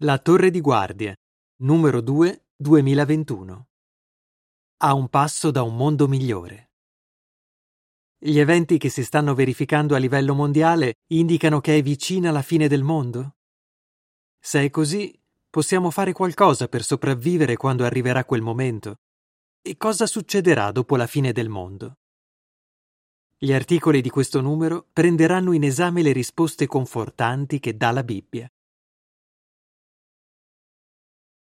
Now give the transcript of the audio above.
La Torre di Guardia, numero 2, 2021. A un passo da un mondo migliore. Gli eventi che si stanno verificando a livello mondiale indicano che è vicina la fine del mondo? Se è così, possiamo fare qualcosa per sopravvivere quando arriverà quel momento? E cosa succederà dopo la fine del mondo? Gli articoli di questo numero prenderanno in esame le risposte confortanti che dà la Bibbia.